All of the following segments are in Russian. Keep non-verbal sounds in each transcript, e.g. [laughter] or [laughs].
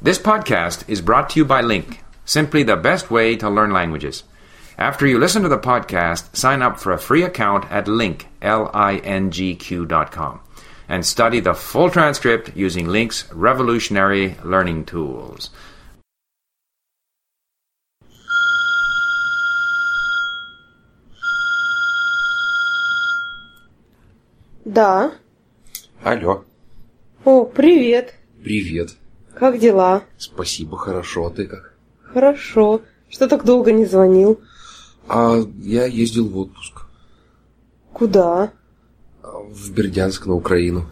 This podcast is brought to you by Link, simply the best way to learn languages. After you listen to the podcast, sign up for a free account at link, L-I-N-G-Q dot com, and study the full transcript using Link's revolutionary learning tools. Да. Алло, О, привет. привет. Как дела? Спасибо, хорошо, а ты как? Хорошо. Что так долго не звонил? А я ездил в отпуск. Куда? В Бердянск, на Украину.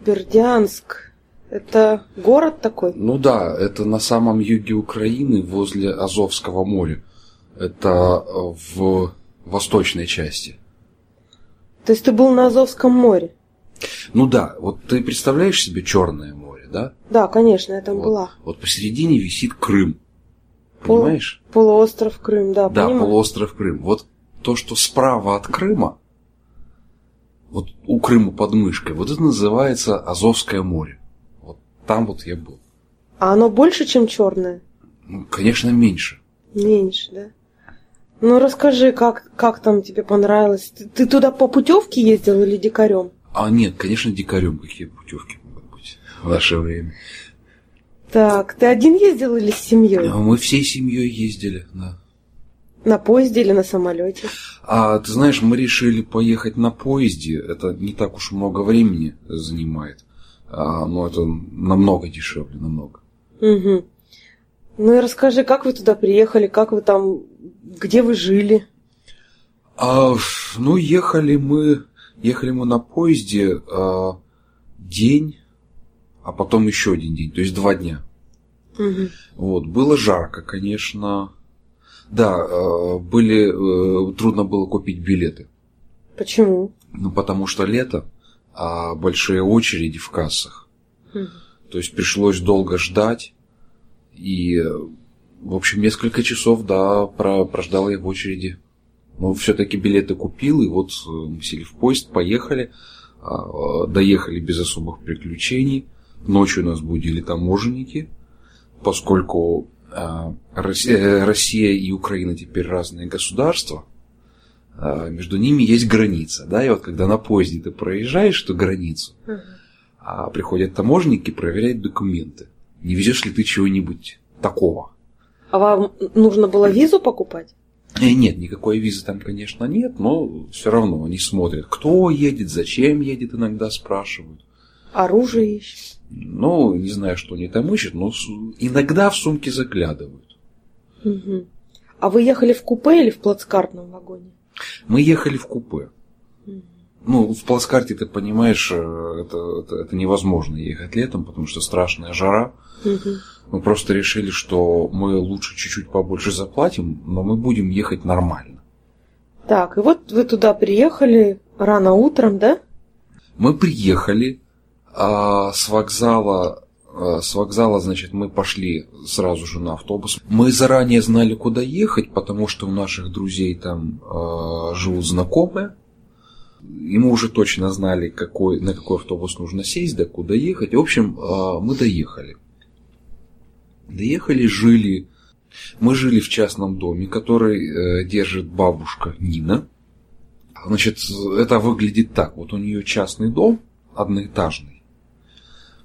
Бердянск. Это город такой? Ну да, это на самом юге Украины, возле Азовского моря. Это э, в восточной части. То есть ты был на Азовском море? Ну да, вот ты представляешь себе Черное море, да? Да, конечно, я там вот, была. Вот посередине висит Крым. Пол- Понимаешь? Полуостров Крым, да, Да, понимаю. полуостров Крым. Вот то, что справа от Крыма, вот у Крыма под мышкой, вот это называется Азовское море. Вот там вот я был. А оно больше, чем черное? Ну, конечно, меньше. Меньше, да? Ну расскажи, как, как там тебе понравилось? Ты, ты туда по путевке ездил или дикарем? А нет, конечно, дикарем какие путевки могут быть в наше время. Так, ты один ездил или с семьей? А Мы всей семьей ездили, да. На поезде или на самолете? А ты знаешь, мы решили поехать на поезде. Это не так уж много времени занимает. А, но это намного дешевле, намного. Угу. Ну и расскажи, как вы туда приехали, как вы там, где вы жили? А, ну, ехали мы, ехали мы на поезде а, день, а потом еще один день, то есть два дня. Мгм. Вот, было жарко, конечно. Да, а, были, э, трудно было купить билеты. Почему? Ну, потому что лето, а большие очереди в кассах. Мгм. То есть пришлось долго ждать. И, э, в общем, несколько часов, да, про, прождал я в очереди. Но все-таки билеты купил, и вот э, мы сели в поезд, поехали. а, э, Доехали без особых приключений. Ночью нас будили таможенники, поскольку а, Россия, э, Россия и Украина теперь разные государства. а, Между ними есть граница, да, и вот когда на поезде ты проезжаешь эту границу, а приходят таможенники проверяют документы. Не везешь ли ты чего-нибудь такого? А вам нужно было визу покупать? Э, Нет, никакой визы там, конечно, нет, но все равно они смотрят, кто едет, зачем едет, иногда спрашивают. Оружие ищут? Ну, не знаю, что они там ищут, но иногда в сумки заглядывают. Мгм. А вы ехали в купе или в плацкартном вагоне? Мы ехали в купе. Мгм. Ну, в плацкарте, ты понимаешь, э, это, это, это невозможно ехать летом, потому что страшная жара. Мгм. Мы просто решили, что мы лучше чуть-чуть побольше заплатим, но мы будем ехать нормально. Так, и вот вы туда приехали рано утром, да? Мы приехали а, с вокзала, а, с вокзала, значит, мы пошли сразу же на автобус. Мы заранее знали, куда ехать, потому что у наших друзей там а, живут знакомые. И мы уже точно знали, какой, на какой автобус нужно сесть, да куда ехать. В общем, а, мы доехали. Доехали, жили. Мы жили в частном доме, который э, держит бабушка Нина. Значит, это выглядит так. Вот у нее частный дом, одноэтажный.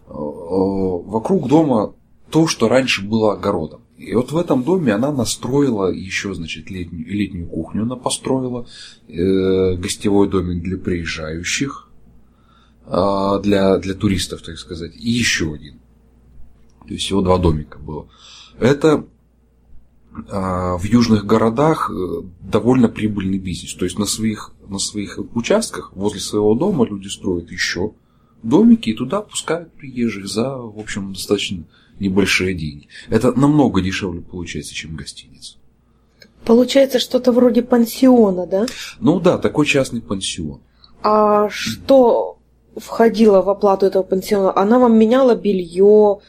Э, э, Вокруг дома то, что раньше было огородом. И вот в этом доме она настроила еще, значит, летнюю, летнюю кухню она построила, э, гостевой домик для приезжающих, э, для, для туристов, так сказать, и еще один. То есть всего два домика было. Это а, в южных городах э, довольно прибыльный бизнес. То есть на своих, на своих участках возле своего дома люди строят еще домики и туда пускают приезжих за, в общем, достаточно небольшие деньги. Это намного дешевле получается, чем гостиница. Получается что-то вроде пансиона, да? Ну да, такой частный пансион. А что входило в оплату этого пансиона? Она вам меняла белье,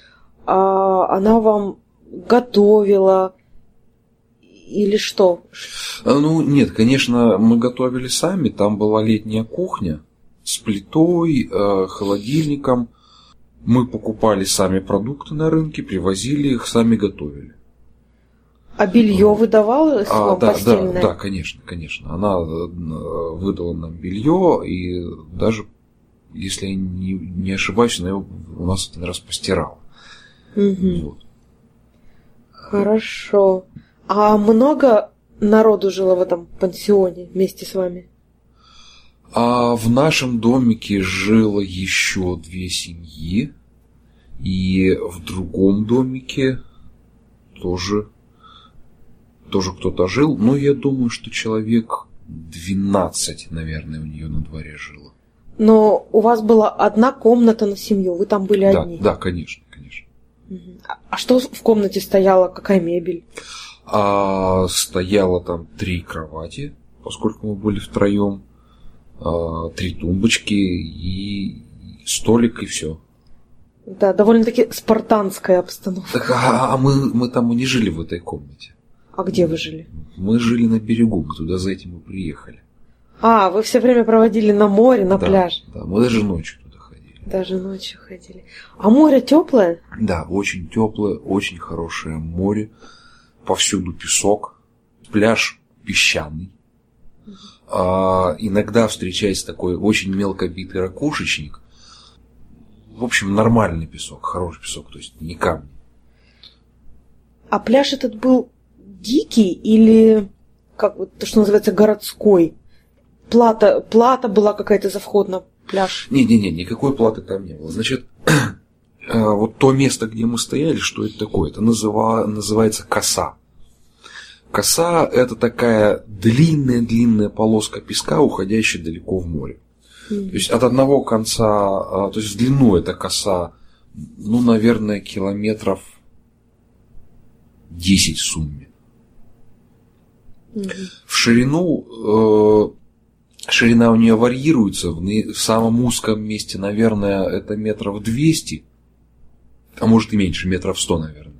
а она вам готовила или что? А, Ну, нет, конечно, мы готовили сами. Там была летняя кухня с плитой, э, холодильником. Мы покупали сами продукты на рынке, привозили их, сами готовили. А белье выдавалось А, вам да, да, постельное? да, конечно, конечно. Она э, выдала нам белье, и даже, если я не, не ошибаюсь, она его у нас один раз постирала. Мгм. Вот. Хорошо. А много народу жило в этом пансионе вместе с вами? А в нашем домике жило еще две семьи, и в другом домике тоже, тоже кто-то жил. Но я думаю, что человек 12, наверное, у нее на дворе жило. Но у вас была одна комната на семью, вы там были Да, одни. да, конечно, конечно. А- что в комнате стояло? Какая мебель? А стояло там три кровати, поскольку мы были втроем, три тумбочки и столик и все. Да, довольно-таки спартанская обстановка. Так, а, а мы, мы там и не жили в этой комнате. А где вы жили? Мы жили на берегу, мы туда за этим и приехали. А, вы все время проводили на море, на Да, пляж. Да, мы даже ночью туда ходили. Даже ночью ходили. А море теплое? Да, очень теплое, очень хорошее море, повсюду песок, пляж песчаный. А, иногда встречается такой очень мелко битый ракушечник. В общем, нормальный песок, хороший песок, то есть не камни. А пляж этот был дикий или как вот то, что называется городской? Плата, плата была какая-то за вход на пляж. Не-не-не, никакой платы там не было. Значит, э, [clears throat] вот то место, где мы стояли, что это такое? Это называ- называется коса. Коса – это такая длинная-длинная полоска песка, уходящая далеко в море. То есть от одного конца, а, то есть в длину эта коса, ну, наверное, километров 10 в сумме. Мгм. В ширину, э, ширина у нее варьируется, в, в самом узком месте, наверное, это метров 200, а может и меньше, метров 100, наверное.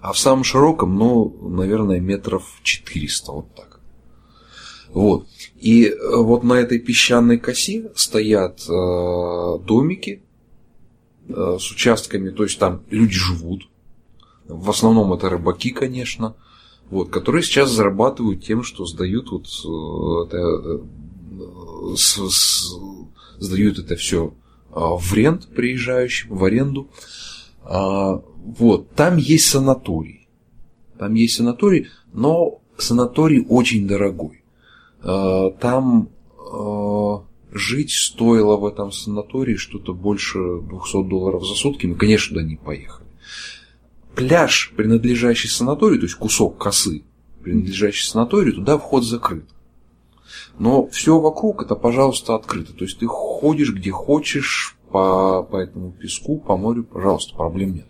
А в самом широком, ну, наверное, метров 400, вот так. Вот. И э, вот на этой песчаной косе стоят э, домики э, с участками, то есть там люди живут. В основном это рыбаки, конечно, вот, которые сейчас зарабатывают тем, что сдают вот это, с- с- сдают это все в рент приезжающим, в аренду. А, Вот, там есть санаторий. Там есть санаторий, но санаторий очень дорогой. А, Там а, жить стоило в этом санатории что-то больше 200 долларов за сутки. Мы, конечно, туда не поехали. Пляж, принадлежащий санаторию, то есть кусок косы, принадлежащий санаторию, туда вход закрыт. Но все вокруг это, пожалуйста, открыто. То есть ты ходишь где хочешь по, по этому песку, по морю, пожалуйста, проблем нет.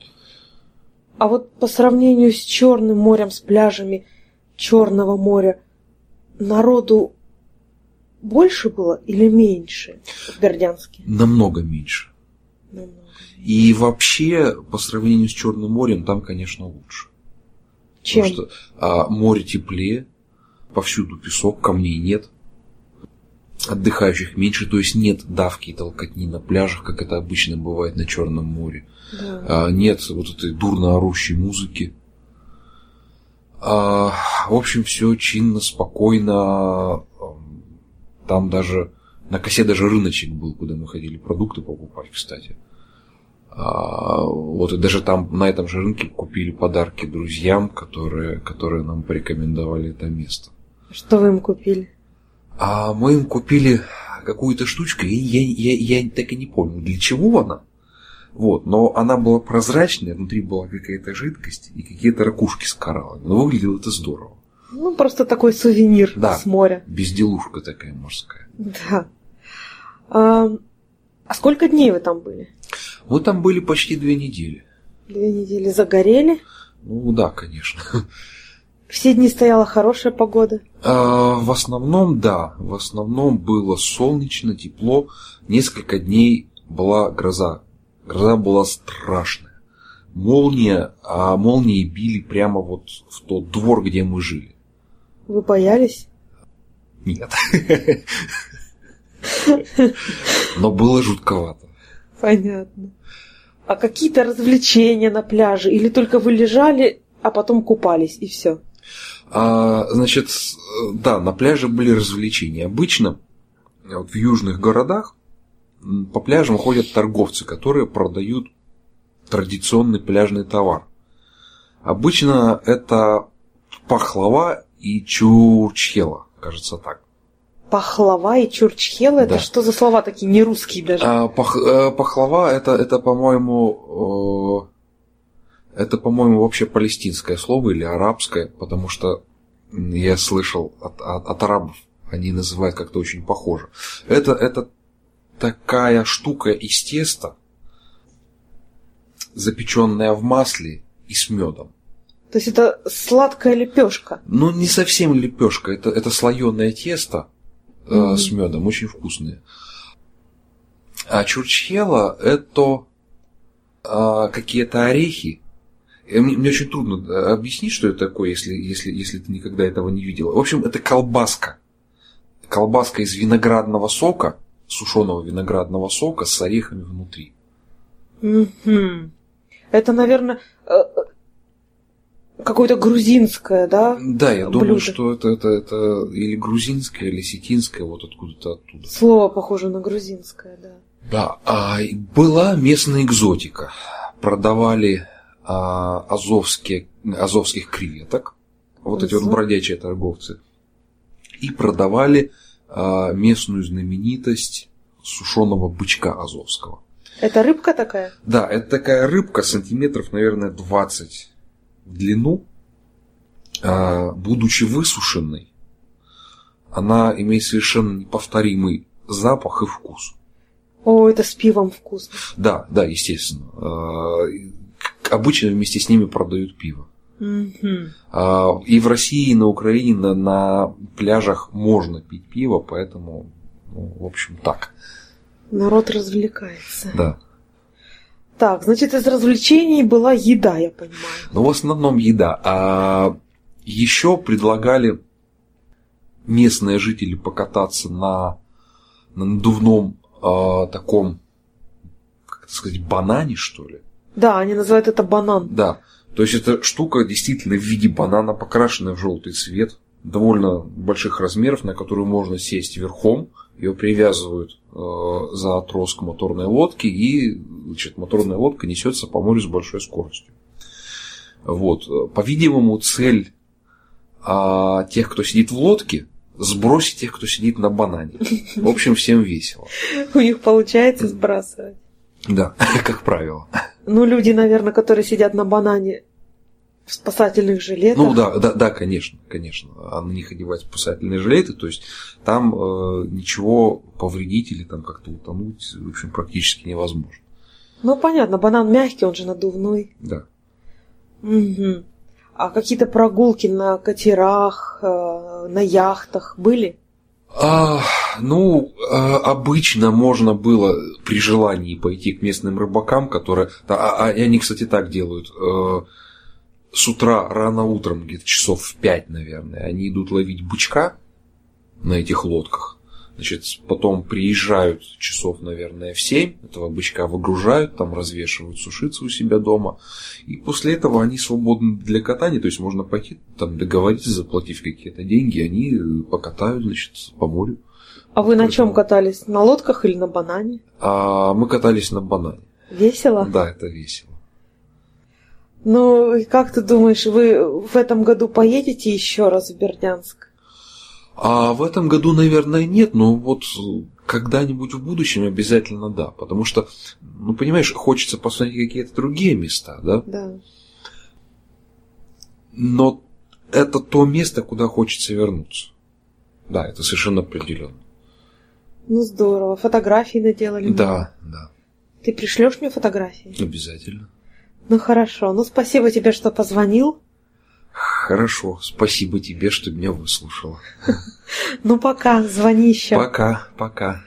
А вот по сравнению с Черным морем, с пляжами Черного моря, народу больше было или меньше в Бердянске? Намного меньше. Намного. И вообще, по сравнению с Черным морем, там, конечно, лучше. Чем? Потому что а, море теплее, повсюду песок, камней нет, отдыхающих меньше, то есть нет давки и толкотни на пляжах, как это обычно бывает на Черном море. Да. А, нет вот этой дурно орущей музыки. А, в общем, все чинно, спокойно. Ам, Там даже на косе даже рыночек был, куда мы ходили продукты покупать, кстати. А, вот и даже там на этом же рынке купили подарки друзьям, которые, которые нам порекомендовали это место. Что вы им купили? А мы им купили какую-то штучку, и я, я, я так и не понял, для чего она. Вот, но она была прозрачная, внутри была какая-то жидкость и какие-то ракушки с кораллами. Но выглядело это здорово. Ну, просто такой сувенир Да. с моря. Безделушка такая морская. Да. А, а сколько дней вы там были? Мы там были почти две недели. Две недели загорели. Ну да, конечно. [laughs] Все дни стояла хорошая погода. А, в основном, да, в основном было солнечно, тепло. Несколько дней была гроза. Гроза была страшная. Молния, а молнии били прямо вот в тот двор, где мы жили. Вы боялись? Нет. Но было жутковато. Понятно. А какие-то развлечения на пляже? Или только вы лежали, а потом купались, и все? А, значит, да, на пляже были развлечения. Обычно вот в южных городах по пляжам ходят торговцы, которые продают традиционный пляжный товар. Обычно это пахлава и чурчхела, кажется так. Пахлава и чурчхела, это Да. что за слова такие, не русские даже? А, пах- э, пахлава это, это по-моему, э, это, по-моему, вообще палестинское слово или арабское, потому что я слышал от, от- от арабов, они называют как-то очень похоже. Это, это такая штука из теста, запеченная в масле и с медом. То есть это сладкая лепешка. Ну, не совсем лепешка, это, это слоеное тесто э, Мгм. с медом, очень вкусное. А чурчхела это а, какие-то орехи. Мне, мне очень трудно э, объяснить, что это такое, если, если, если ты никогда этого не видел. В общем, это колбаска. Колбаска из виноградного сока, сушеного виноградного сока с орехами внутри. Мгм. Это, наверное, э, э, какое-то грузинское, да? Да, я думаю, Блюдо. что это, это, это или грузинское, или сетинское, вот откуда-то оттуда. Слово похоже на грузинское, да. Да, а, была местная экзотика. Продавали а, азовские, азовских креветок, вот эти вот бродячие торговцы, и продавали а, местную знаменитость сушеного бычка азовского. Это рыбка такая? Да, это такая рыбка сантиметров, наверное, 20 в длину, а, будучи высушенной, она имеет совершенно неповторимый запах и вкус. О, это с пивом вкусно. Да, да, естественно. Обычно вместе с ними продают пиво. А, И в России, и на Украине на, на пляжах можно пить пиво, поэтому, ну, в общем, так. Народ развлекается. Да. Так, значит, из развлечений была еда, я понимаю. Но в основном еда. А еще предлагали местные жители покататься на, на надувном а, таком, как это сказать, банане, что ли. Да, они называют это банан. Да. То есть эта штука действительно в виде банана, покрашенная в желтый цвет, довольно больших размеров, на которую можно сесть верхом. Ее привязывают э, за трос к моторной лодке, и значит, моторная лодка несется по морю с большой скоростью. Вот. По-видимому, цель а, тех, кто сидит в лодке, сбросить тех, кто сидит на банане. В общем, всем весело. [laughs] У них получается сбрасывать. Да, [laughs] как правило. Ну, люди, наверное, которые сидят на банане в спасательных жилетах. Ну да, да, да, конечно, конечно. А на них одевать спасательные жилеты, то есть там э, ничего повредить или там как-то утонуть, в общем, практически невозможно. Ну, понятно, банан мягкий, он же надувной. Да. Мгм. А какие-то прогулки на катерах, э, на яхтах были? А, ну, а, обычно можно было при желании пойти к местным рыбакам, которые... а, а они, кстати, так делают. э, с утра рано утром, где-то часов в пять, наверное, они идут ловить бычка на этих лодках. Значит, потом приезжают часов, наверное, в 7, этого бычка выгружают, там развешивают сушиться у себя дома. И после этого они свободны для катания, то есть можно пойти, там договориться, заплатив какие-то деньги, они э, покатают, значит, по морю. А вы на чем катались? На лодках или на банане? А мы катались на банане. Весело? Да, это весело. Ну, и как ты думаешь, вы в этом году поедете еще раз в Бердянск? А в этом году, наверное, нет, но вот когда-нибудь в будущем обязательно да. Потому что, ну, понимаешь, хочется посмотреть какие-то другие места, да? Да. Но это то место, куда хочется вернуться. Да, это совершенно определенно. Ну, здорово. Фотографии наделали? Да, да, Ты пришлешь мне фотографии? обязательно. Ну, хорошо. Ну, спасибо тебе, что позвонил. Хорошо, спасибо тебе, что меня выслушала. [laughs] Ну, пока. Звони еще. Пока, пока.